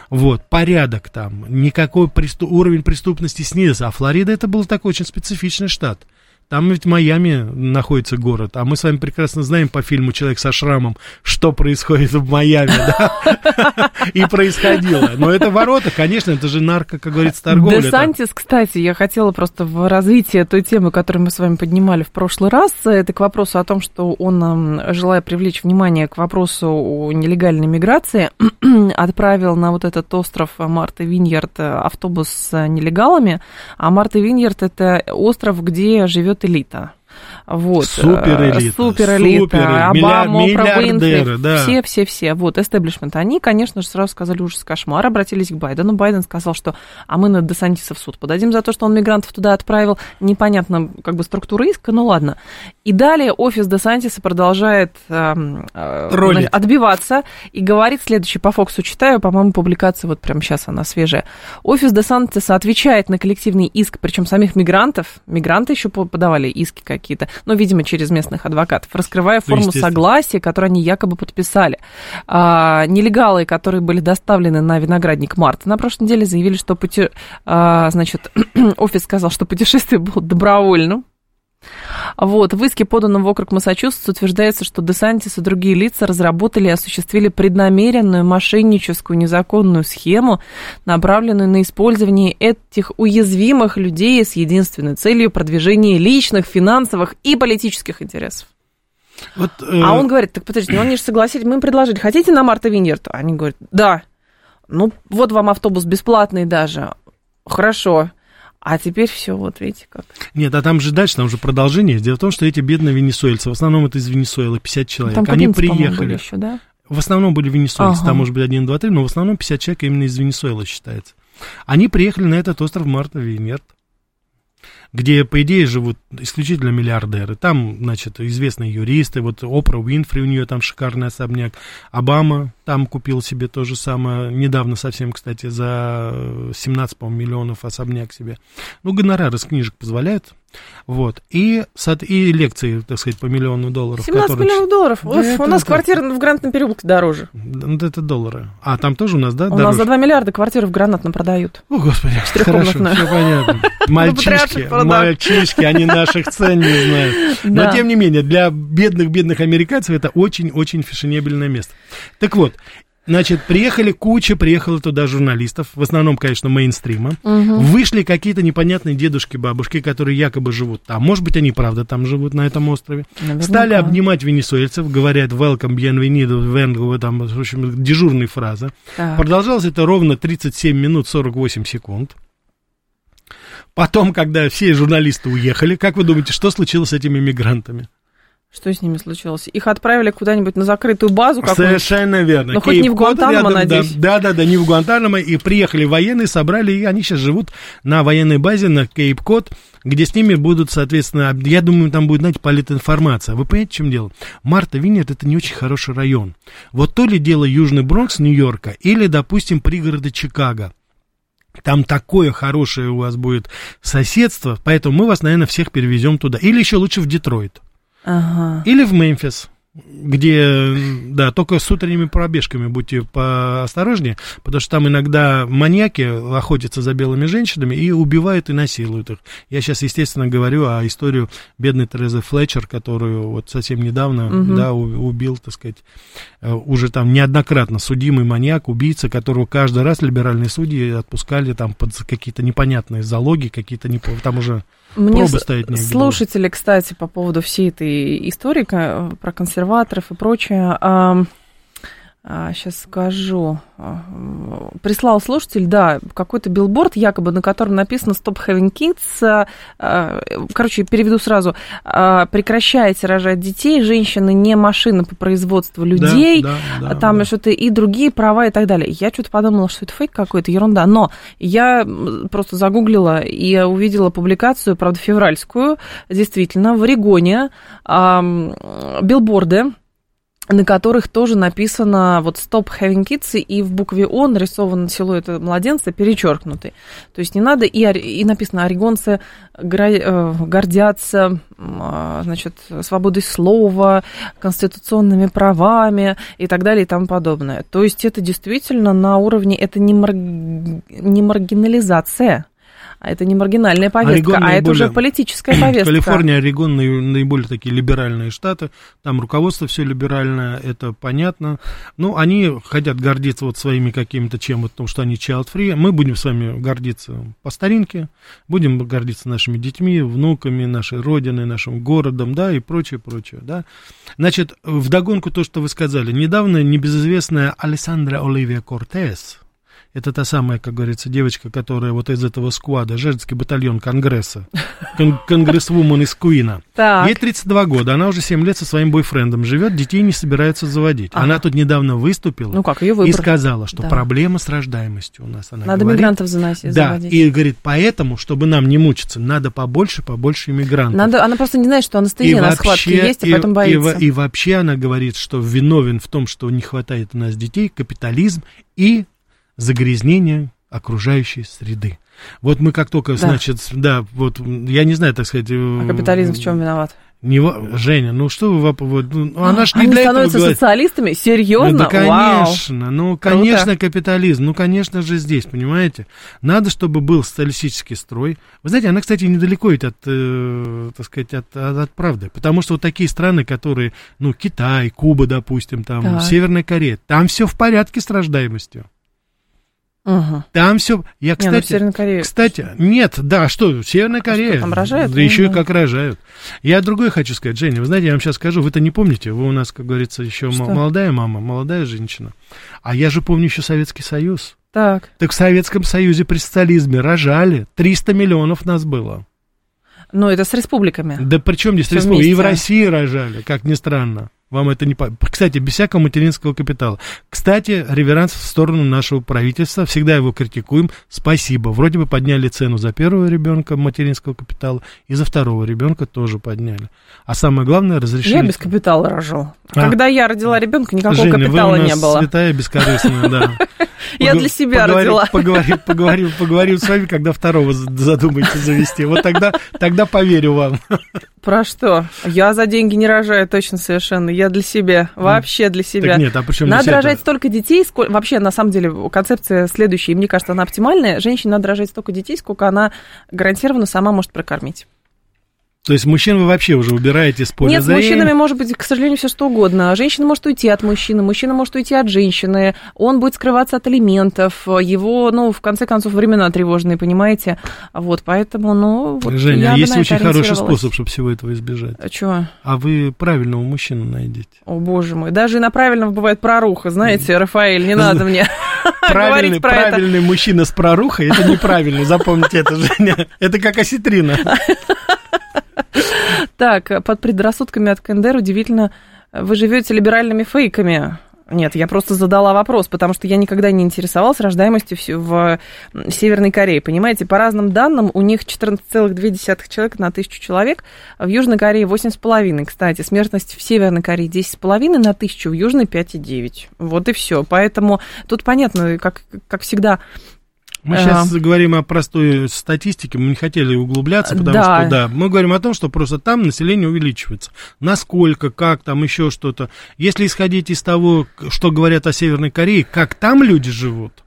Вот, порядок там, никакой преступ... уровень преступности снизился. А Флорида это был такой очень специфичный штат. Там ведь Майами находится город, а мы с вами прекрасно знаем по фильму «Человек со шрамом», что происходит в Майами, да, и происходило. Но это ворота, конечно, это же нарко, как говорится, торговля. Десантис, кстати, я хотела просто в развитии той темы, которую мы с вами поднимали в прошлый раз, это к вопросу о том, что он, желая привлечь внимание к вопросу о нелегальной миграции, [clears throat] отправил на вот этот остров Марта Виньярд автобус с нелегалами, а Марта Виньярд это остров, где живет живет элита. Вот. Суперэлита. Суперэлита. Супер, Обама, Миллиардеры, да. Все, все, все. Вот, эстеблишмент. Они, конечно же, сразу сказали ужас, кошмар, обратились к Байдену. Байден сказал, что а мы на Десантиса в суд подадим за то, что он мигрантов туда отправил. Непонятно, как бы, структура иска, ну ладно. И далее офис Десантиса продолжает э, э, отбиваться и говорит следующее. По Фоксу читаю, по-моему, публикация вот прямо сейчас она свежая. Офис Десантиса отвечает на коллективный иск, причем самих мигрантов. Мигранты еще подавали иски какие-то, ну, видимо, через местных адвокатов, раскрывая ну, форму согласия, которую они якобы подписали. А, нелегалы, которые были доставлены на виноградник Марта на прошлой неделе, заявили, что пути... а, значит, [clears throat] офис сказал, что путешествие было добровольным, вот, в иске, поданном в округ Массачусетс, утверждается, что Десантис и другие лица разработали и осуществили преднамеренную мошенническую незаконную схему, направленную на использование этих уязвимых людей с единственной целью продвижения личных, финансовых и политических интересов. Вот, э... А он говорит, так подождите, они же согласились, мы им предложили, хотите на Марта Виньерт? Они говорят, да. Ну, вот вам автобус бесплатный даже. Хорошо. А теперь все, вот видите как. Нет, а там же дальше, там же продолжение. Дело в том, что эти бедные венесуэльцы, в основном это из Венесуэлы, 50 человек, там они приехали. Еще, да? В основном были венесуэльцы, ага. там может быть один, два, три, но в основном 50 человек именно из Венесуэлы считается. Они приехали на этот остров Марта Винерт, где, по идее, живут исключительно миллиардеры. Там, значит, известные юристы, вот Опра Уинфри, у нее там шикарный особняк. Обама там купил себе то же самое, недавно совсем, кстати, за 17, по миллионов особняк себе. Ну, гонорары с книжек позволяют. Вот. И, и лекции, так сказать, по миллиону долларов. 17 которые... миллионов долларов. Да, Уф, у нас это... квартира в Гранатном переулке дороже. Ну, это доллары. А, там тоже у нас, да, У дороже? нас за 2 миллиарда квартиры в Гранатном продают. О, Господи, [laughs] хорошо, все понятно. [laughs] Мальчишки, мальчишки, они наших цен не знают. Но, тем не менее, для бедных-бедных американцев это очень-очень фешенебельное место. Так вот, Значит, приехали куча, приехала туда журналистов, в основном, конечно, мейнстрима. Угу. Вышли какие-то непонятные дедушки, бабушки, которые якобы живут там. Может быть, они правда там живут, на этом острове. Наверняка. Стали обнимать венесуэльцев, говорят welcome, bienvenido, vengo, там, в общем, дежурные фразы. Так. Продолжалось это ровно 37 минут 48 секунд. Потом, когда все журналисты уехали, как вы думаете, что случилось с этими мигрантами? Что с ними случилось? Их отправили куда-нибудь на закрытую базу какую-нибудь? Совершенно верно. Ну, хоть не в Гуантанамо, рядом, надеюсь. Да, да, да, не в Гуантанамо. И приехали военные, собрали, и они сейчас живут на военной базе на Кейп-Код, где с ними будут, соответственно, я думаю, там будет, знаете, политинформация. Вы понимаете, в чем дело? Марта Винет это не очень хороший район. Вот то ли дело Южный Бронкс Нью-Йорка, или, допустим, пригороды Чикаго. Там такое хорошее у вас будет соседство, поэтому мы вас, наверное, всех перевезем туда. Или еще лучше в Детройт. Ага. Или в Мемфис, где, да, только с утренними пробежками будьте поосторожнее, потому что там иногда маньяки охотятся за белыми женщинами и убивают и насилуют их. Я сейчас, естественно, говорю о историю бедной Терезы Флетчер, которую вот совсем недавно, Мгм. да, убил, так сказать, э, уже там неоднократно судимый маньяк, убийца, которого каждый раз либеральные судьи отпускали там под какие-то непонятные залоги, какие-то, не, там уже Мне Пробы ставить негде было. слушатели, кстати, по поводу всей этой истории ка- про консерваторов и прочее, сейчас скажу, А, прислал слушатель, да, какой-то билборд, якобы на котором написано «Stop having kids», а, а, короче, переведу сразу, а, «Прекращайте рожать детей, женщины не машина по производству людей», Да, да, да, там да. что-то и другие права и так далее. Я что-то подумала, что это фейк какой-то, ерунда. Но я просто загуглила и увидела публикацию, правда, февральскую, действительно, в Орегоне билборды, на которых тоже написано вот «Stop having kids», и в букве «О» нарисован силуэт младенца перечеркнутый. То есть не надо, и, и написано «Орегонцы э, гордятся а, значит, свободой слова, конституционными правами и так далее и тому подобное». То есть это действительно на уровне, это не, мар- не маргинализация, это не маргинальная повестка, Орегон а это уже наиболее- политическая повестка. [clears throat] Калифорния, Орегон наи- наиболее такие либеральные штаты, там руководство все либеральное, это понятно. Ну, они хотят гордиться вот своими какими-то чем, потому что они child-free. Мы будем с вами гордиться по старинке, будем гордиться нашими детьми, внуками, нашей родиной, нашим городом, да, и прочее, прочее, да. Значит, вдогонку то, что вы сказали, недавно небезызвестная Александра Оливия Кортес, это та самая, как говорится, девочка, которая вот из этого сквада, женский батальон Конгресса, кон- конгрессвумен из Куина. Так. Ей 32 года, она уже 7 лет со своим бойфрендом живет, детей не собирается заводить. Ага. Она тут недавно выступила Ну как, ее и сказала, что Да. проблема с рождаемостью у нас. Она Надо говорит. мигрантов заносить, Да, заводить. и говорит, поэтому, чтобы нам не мучиться, надо побольше, побольше иммигрантов. Надо, она просто не знает, что анестезия на схватке есть, и, поэтому и боится. во- и вообще она говорит, что виновен в том, что не хватает у нас детей, капитализм и загрязнение окружающей среды. Вот мы как только, Да. значит, да, вот, я не знаю, так сказать... а капитализм в чем виноват? Не, Женя, ну что вы, вот, ну, она ж не Они для этого становятся говорит. социалистами? Серьезно? Ну, да, Вау. конечно, ну, конечно, капитализм, ну, конечно же здесь, понимаете? Надо, чтобы был социалистический строй. Вы знаете, она, кстати, недалеко ведь от, э, так сказать, от, от, от правды, потому что вот такие страны, которые, ну, Китай, Куба, допустим, там, Так. Северная Корея, там все в порядке с рождаемостью. Мгм. Там все, я, Не, ну, кстати, Северной Корее- кстати, нет, да, что, Северная Корея. там рожают? Да еще и как рожают. Я другое хочу сказать, Женя, вы знаете, я вам сейчас скажу, вы-то не помните, вы у нас, как говорится, еще Что? молодая мама, молодая женщина. А я же помню еще Советский Союз. Так, Так в Советском Союзе при социализме рожали, 300 миллионов нас было. ну это с республиками. Да причем здесь Всё республика? И в. России рожали, как ни странно. Вам это не... по- Кстати, без всякого материнского капитала. Кстати, реверанс в сторону нашего правительства. Всегда его критикуем. Спасибо. Вроде бы подняли цену за первого ребенка материнского капитала, и за второго ребенка тоже подняли. А самое главное, разрешили... Я без капитала рожу. А. Когда я родила ребенка, никакого Женя, капитала вы у нас не было. святая бескорыстная, да. [laughs] Я для себя родила. Поговорим, поговорим, поговорим с вами, когда второго задумаете завести. Вот тогда, тогда поверю вам. Про что? Я за деньги не рожаю, точно совершенно. Я для себя. Вообще для себя. Так нет, а причем Надо здесь это- рожать столько детей, сколько... Вообще, на самом деле, концепция следующая, и мне кажется, она оптимальная. Женщине надо рожать столько детей, сколько она гарантированно сама может прокормить. То есть мужчин вы вообще уже убираете с поля Нет, с зрения? мужчинами может быть, к сожалению, все что угодно. Женщина может уйти от мужчины, мужчина может уйти от женщины, он будет скрываться от алиментов, его, ну, в конце концов, времена тревожные, понимаете? Вот, поэтому, ну, вот Женя, а есть это очень хороший способ, чтобы всего этого избежать. А чего? А вы правильного мужчину найдите. О, боже мой. Даже и на правильного бывает проруха, знаете, Рафаэль, не надо мне [laughs] [laughs] Правильный, говорить про это. правильный мужчина с прорухой, это неправильный, запомните это, Женя. Это как осетрина. [laughs] Так, под предрассудками от КНДР удивительно, вы живете либеральными фейками. Нет, я просто задала вопрос, потому что я никогда не интересовалась рождаемостью в Северной Корее. Понимаете, по разным данным, у них 14,2 человека на тысячу человек, в Южной Корее 8,5. Кстати, смертность в Северной Корее 10,5 на тысячу, в Южной 5,9. Вот и все. Поэтому тут понятно, как, как всегда, мы сейчас говорим о простой статистике, мы не хотели углубляться, потому да. что, да, мы говорим о том, что просто там население увеличивается. Насколько, как, там еще что-то. Если исходить из того, что говорят о Северной Корее, как там люди живут,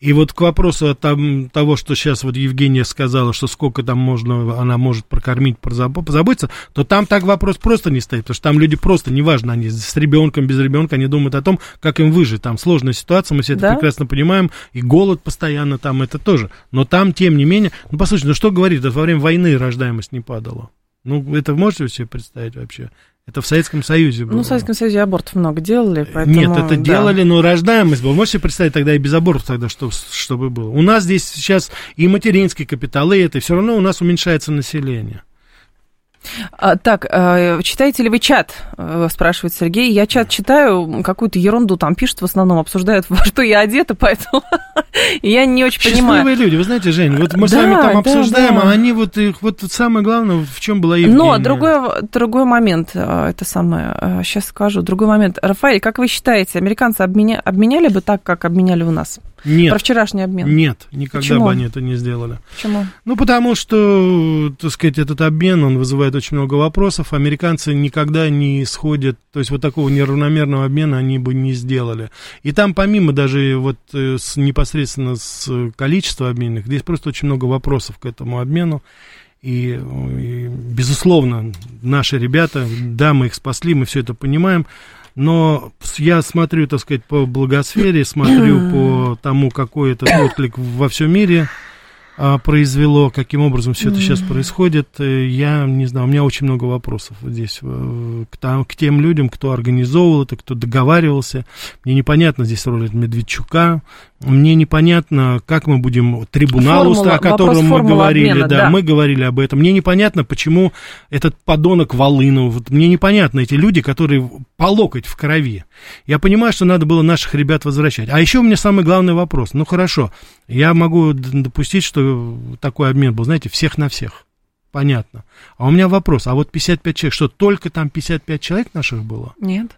и вот к вопросу о том, того, что сейчас вот Евгения сказала, что сколько там можно, она может прокормить, позаботиться, то там так вопрос просто не стоит, потому что там люди просто, неважно, они с ребенком, без ребенка, они думают о том, как им выжить. Там сложная ситуация, мы все да? это прекрасно понимаем, и голод постоянно там, это тоже. Но там, тем не менее, ну, послушайте, ну что говорит, во время войны рождаемость не падала. Ну, это можете себе представить вообще? Это в Советском Союзе было. Ну, в Советском Союзе абортов много делали, поэтому... Нет, это да. делали, но рождаемость была. Можете представить тогда и без абортов тогда, что, чтобы было? У нас здесь сейчас и материнский капитал, и это, все равно у нас уменьшается население. А, так, а, читаете ли вы чат, э, спрашивает Сергей. Я чат читаю, какую-то ерунду там пишут, в основном обсуждают, [laughs] во что я одета, поэтому [laughs] я не очень Счастливые понимаю. Счастливые люди, вы знаете, Жень, вот мы да, с вами там обсуждаем, да, а они вот, их, вот самое главное, в чем была Евгения. Но другой, другой момент, э, это самое, сейчас э, скажу, другой момент. Рафаэль, как вы считаете, американцы обменя, обменяли бы так, как обменяли у нас? Нет. Про вчерашний обмен. Нет, никогда Почему? бы они это не сделали. Почему? Ну, потому что, так сказать, этот обмен, он вызывает очень много вопросов. Американцы никогда не исходят, то есть вот такого неравномерного обмена они бы не сделали. И там помимо даже вот э, с, непосредственно с количества обменных, здесь просто очень много вопросов к этому обмену. И, и, безусловно, наши ребята, да, мы их спасли, мы все это понимаем, но я смотрю, так сказать, по благосфере, смотрю [clears throat] по тому, какой этот отклик во всем мире произвело, каким образом все это сейчас происходит, э, я не знаю, у меня очень много вопросов здесь э, к, там, к тем людям, кто организовывал это, кто договаривался. Мне непонятно здесь роль Медведчука, мне непонятно, как мы будем трибунал, формула, о котором мы говорили, обмена, да, да, мы говорили об этом. Мне непонятно, почему этот подонок Волынов, вот мне непонятно эти люди, которые по локоть в крови. Я понимаю, что надо было наших ребят возвращать. А еще у меня самый главный вопрос. Ну хорошо, я могу допустить, что такой обмен был, знаете, всех на всех. Понятно. А у меня вопрос, а вот 55 человек, что только там 55 человек наших было? Нет.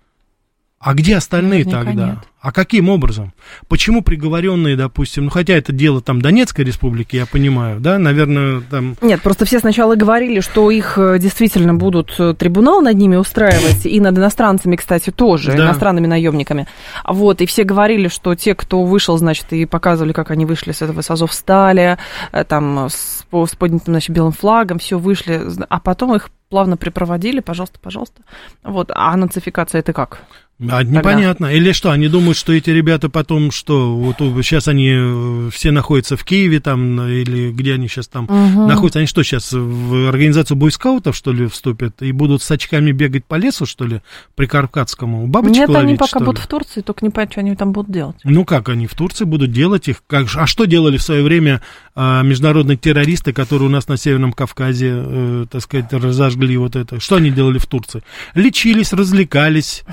А где остальные Наверняка тогда? Нет. А каким образом? Почему приговоренные, допустим, ну хотя это дело там Донецкой республики, я понимаю, да, наверное, там... Нет, просто все сначала говорили, что их э, действительно будут э, трибунал над ними устраивать, и над иностранцами, кстати, тоже, да. иностранными наемниками. Вот, и все говорили, что те, кто вышел, значит, и показывали, как они вышли с этого с Азовстали, э, там, с, с поднятым, значит, белым флагом, все вышли, а потом их плавно припроводили, пожалуйста, пожалуйста. Вот, а нацификация это как? А, непонятно. Или что, они думают, что эти ребята потом, что вот сейчас они э, все находятся в Киеве там, или где они сейчас там угу. находятся, они что сейчас, в организацию бойскаутов, что ли, вступят, и будут с очками бегать по лесу, что ли, при Карпатскому, бабочек Нет, ловить, они пока будут в Турции, только не понять, что они там будут делать. Ну как, они в Турции будут делать их, как, а что делали в свое время а, международные террористы, которые у нас на Северном Кавказе, э, так сказать, разожгли вот это, что они делали в Турции? Лечились, развлекались,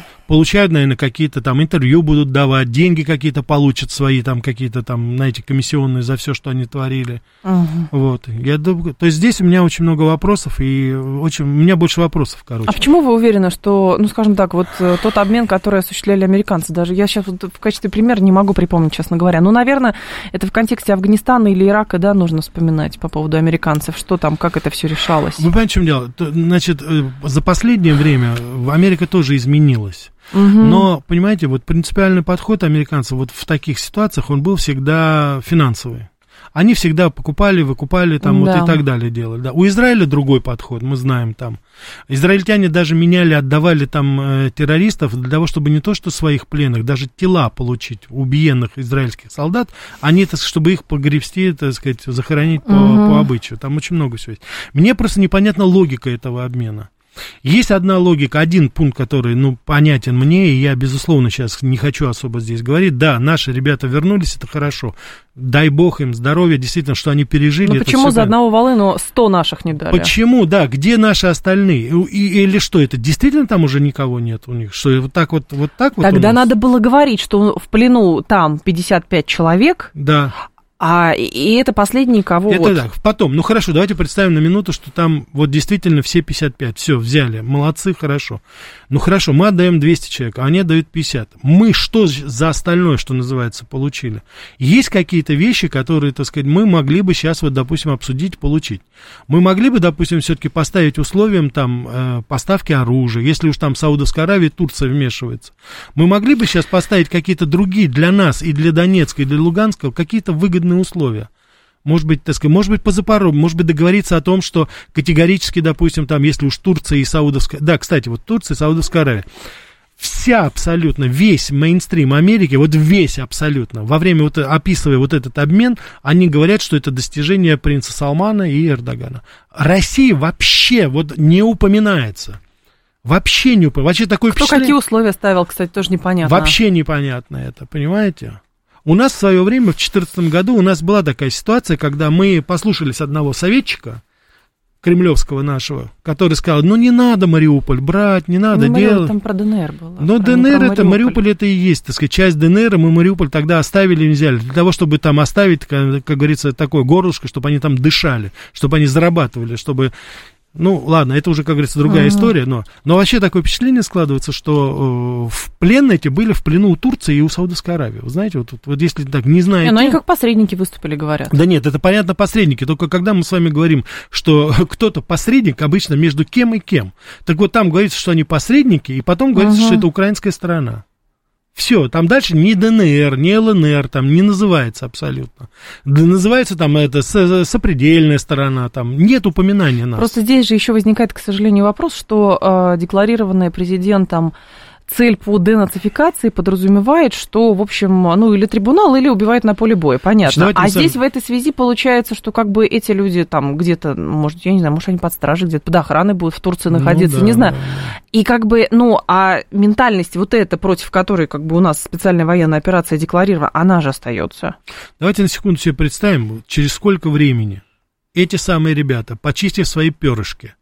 получают, наверное, какие-то там интервью будут давать, деньги какие-то получат свои, там какие-то там, знаете, комиссионные за все, что они творили. Угу. Вот. Я думаю, то есть здесь у меня очень много вопросов, и очень, у меня больше вопросов, короче. А почему вы уверены, что, ну, скажем так, вот э, тот обмен, который осуществляли американцы, даже я сейчас вот в качестве примера не могу припомнить, честно говоря. Ну, наверное, это в контексте Афганистана или Ирака, да, нужно вспоминать по поводу американцев, что там, как это все решалось. Вы понимаете, в чем дело? Значит, э, за последнее время Америка тоже изменилась. Угу. Но, понимаете, вот принципиальный подход американцев вот в таких ситуациях, он был всегда финансовый. Они всегда покупали, выкупали там да. вот и так далее делали. Да. У Израиля другой подход, мы знаем там. Израильтяне даже меняли, отдавали там э, террористов для того, чтобы не то что своих пленных, даже тела получить убиенных израильских солдат, они, так, чтобы их погребсти, так сказать, захоронить по, угу. по обычаю. Там очень много всего есть. Мне просто непонятна логика этого обмена. Есть одна логика, один пункт, который, ну, понятен мне, и я, безусловно, сейчас не хочу особо здесь говорить. Да, наши ребята вернулись, это хорошо. Дай бог им здоровья, действительно, что они пережили. Ну, почему за одного волыну 100 наших не дали? Почему, да, где наши остальные? И, или что, это действительно там уже никого нет у них? Что вот так вот, вот так вот Тогда надо было говорить, что в плену там 55 человек, да. А, и это последние, кого Это вот... так, потом. Ну хорошо, давайте представим на минуту, что там вот действительно все 55. Все, взяли. Молодцы, хорошо. Ну хорошо, мы отдаем 200 человек, а они отдают 50. Мы что за остальное, что называется, получили? Есть какие-то вещи, которые, так сказать, мы могли бы сейчас вот, допустим, обсудить, получить. Мы могли бы, допустим, все-таки поставить условием там э, поставки оружия, если уж там Саудовская Аравия, Турция вмешивается. Мы могли бы сейчас поставить какие-то другие для нас и для Донецка, и для Луганска какие-то выгодные условия. Может быть, так сказать, может быть, по Запорожью, может быть, договориться о том, что категорически, допустим, там, если уж Турция и Саудовская... Да, кстати, вот Турция и Саудовская Аравия. Вся абсолютно, весь мейнстрим Америки, вот весь абсолютно, во время, вот описывая вот этот обмен, они говорят, что это достижение принца Салмана и Эрдогана. Россия вообще вот не упоминается. Вообще не упоминается. Вообще такое Кто какие условия ставил, кстати, тоже непонятно. Вообще непонятно это, понимаете? У нас в свое время, в 2014 году, у нас была такая ситуация, когда мы послушались одного советчика, кремлевского нашего, который сказал, ну не надо Мариуполь брать, не надо ну, делать. Там про ДНР было. Но про, ДНР про это, Мариуполь это и есть, так сказать, часть ДНР, мы Мариуполь тогда оставили и взяли, для того, чтобы там оставить, как, как говорится, такое горлышко, чтобы они там дышали, чтобы они зарабатывали, чтобы ну, ладно, это уже, как говорится, другая uh-huh. история, но, но вообще такое впечатление складывается, что э, в плен эти были в плену у Турции и у Саудовской Аравии. Вы знаете, вот, вот, вот если так не знаете... Не, ну они как посредники выступили, говорят. Да нет, это понятно посредники, только когда мы с вами говорим, что [laughs] кто-то посредник обычно между кем и кем. Так вот там говорится, что они посредники, и потом говорится, uh-huh. что это украинская сторона. Все, там дальше ни ДНР, ни ЛНР там не называется абсолютно. Да, называется там это сопредельная сторона, там нет упоминания нас. Просто здесь же еще возникает, к сожалению, вопрос, что э, декларированное президентом цель по денацификации подразумевает, что, в общем, ну, или трибунал, или убивает на поле боя, понятно. Значит, а здесь в этой связи получается, что как бы эти люди там где-то, может, я не знаю, может, они под стражей где-то, под охраной будут в Турции ну находиться, ну, да, не знаю. И как бы, ну, а ментальность вот эта, против которой как бы у нас специальная военная операция декларирована, она же остается. Давайте на секунду себе представим, через сколько времени эти самые ребята, почистив свои перышки,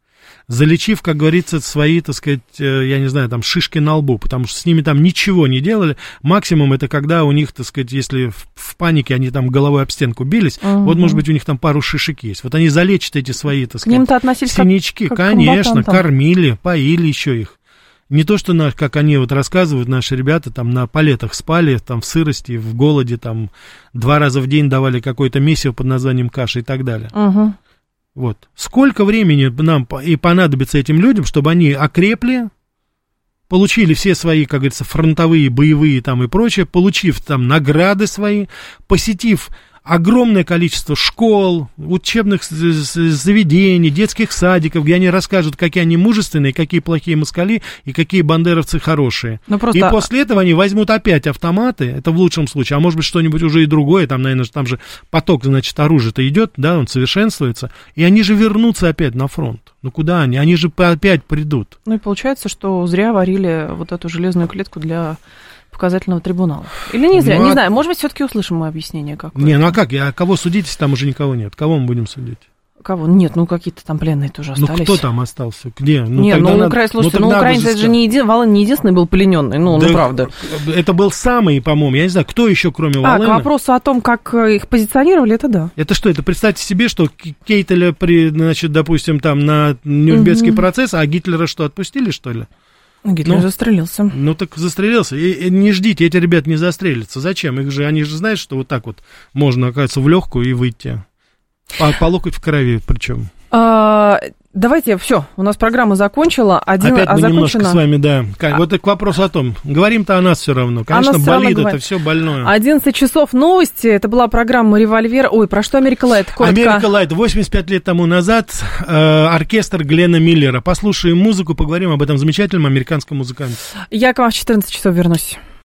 залечив, как говорится, свои, так сказать, э, я не знаю, там, шишки на лбу, потому что с ними там ничего не делали. Максимум это когда у них, так сказать, если в, в панике они там головой об стенку бились, угу. вот, может быть, у них там пару шишек есть. Вот они залечат эти свои, так сказать, синячки. Как, как Конечно, кормили, поили еще их. Не то, что, на, как они вот рассказывают, наши ребята там на палетах спали, там в сырости, в голоде, там два раза в день давали какое-то месиво под названием каша и так далее. Угу. Вот. Сколько времени нам и понадобится этим людям, чтобы они окрепли, получили все свои, как говорится, фронтовые, боевые там и прочее, получив там награды свои, посетив огромное количество школ, учебных заведений, детских садиков, где они расскажут, какие они мужественные, какие плохие москали и какие бандеровцы хорошие. Ну, просто... И после этого они возьмут опять автоматы, это в лучшем случае, а может быть что-нибудь уже и другое, там, наверное, там же поток, значит, оружия-то идет, да, он совершенствуется, и они же вернутся опять на фронт. Ну куда они? Они же опять придут. Ну и получается, что зря варили вот эту железную клетку для показательного трибунала. Или не зря, ну, не а... знаю, может быть, все-таки услышим мы объяснение какое-то. Не, ну а как? Я, кого судить, если там уже никого нет? Кого мы будем судить? Кого? Нет, ну какие-то там пленные тоже ну, остались. Ну кто там остался? Где? Ну, Нет, ну, надо... Укра... слушайте, ну, ну украинец это же не един... Волын не единственный был плененный, ну, да, ну правда. Это был самый, по-моему, я не знаю, кто еще, кроме а, Волына. А, к вопросу о том, как э, их позиционировали, это да. Это что, это представьте себе, что Кейтеля, при, значит, допустим, там на Нюрнбергский угу. процесс, а Гитлера что, отпустили, что ли? Гитлер ну, застрелился. Ну так застрелился. И, и не ждите, эти ребята не застрелятся. Зачем? Их же, они же знают, что вот так вот можно, оказывается, в легкую и выйти. По, по локоть в крови причем. А, давайте, все, у нас программа закончила. Один, Опять а мы немножко с вами, да. Как, а... Вот к вопросу о том. Говорим-то о нас все равно. Конечно, болит это все больное. 11 часов новости. Это была программа «Револьвер». Ой, про что «Америка Лайт»? Коротко. «Америка Лайт». 85 лет тому назад э, оркестр Глена Миллера. Послушаем музыку, поговорим об этом замечательном американском музыканте. Я к вам в 14 часов вернусь.